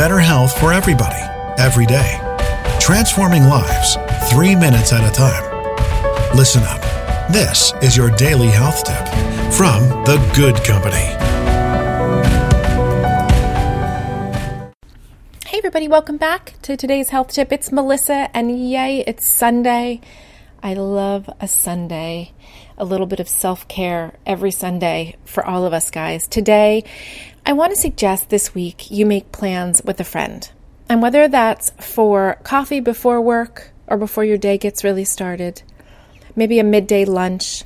better health for everybody, every day. Transforming lives, three minutes at a time. Listen up. This is your daily health tip from The Good Company. Hey, everybody, welcome back to today's health tip. It's Melissa, and yay, it's Sunday. I love a Sunday, a little bit of self care every Sunday for all of us guys. Today, I want to suggest this week you make plans with a friend. And whether that's for coffee before work or before your day gets really started, maybe a midday lunch,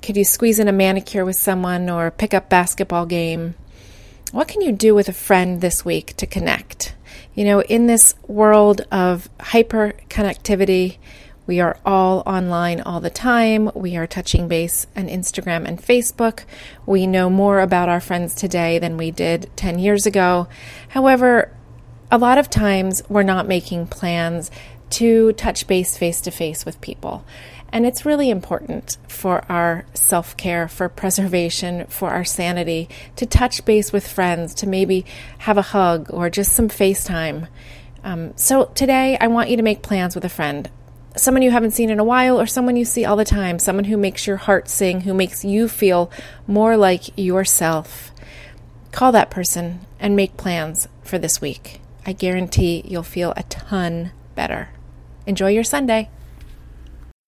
could you squeeze in a manicure with someone or pick up basketball game? What can you do with a friend this week to connect? You know, in this world of hyper connectivity, we are all online all the time. We are touching base on Instagram and Facebook. We know more about our friends today than we did 10 years ago. However, a lot of times we're not making plans to touch base face to face with people. And it's really important for our self care, for preservation, for our sanity to touch base with friends, to maybe have a hug or just some FaceTime. Um, so today, I want you to make plans with a friend someone you haven't seen in a while or someone you see all the time, someone who makes your heart sing, who makes you feel more like yourself. Call that person and make plans for this week. I guarantee you'll feel a ton better. Enjoy your Sunday.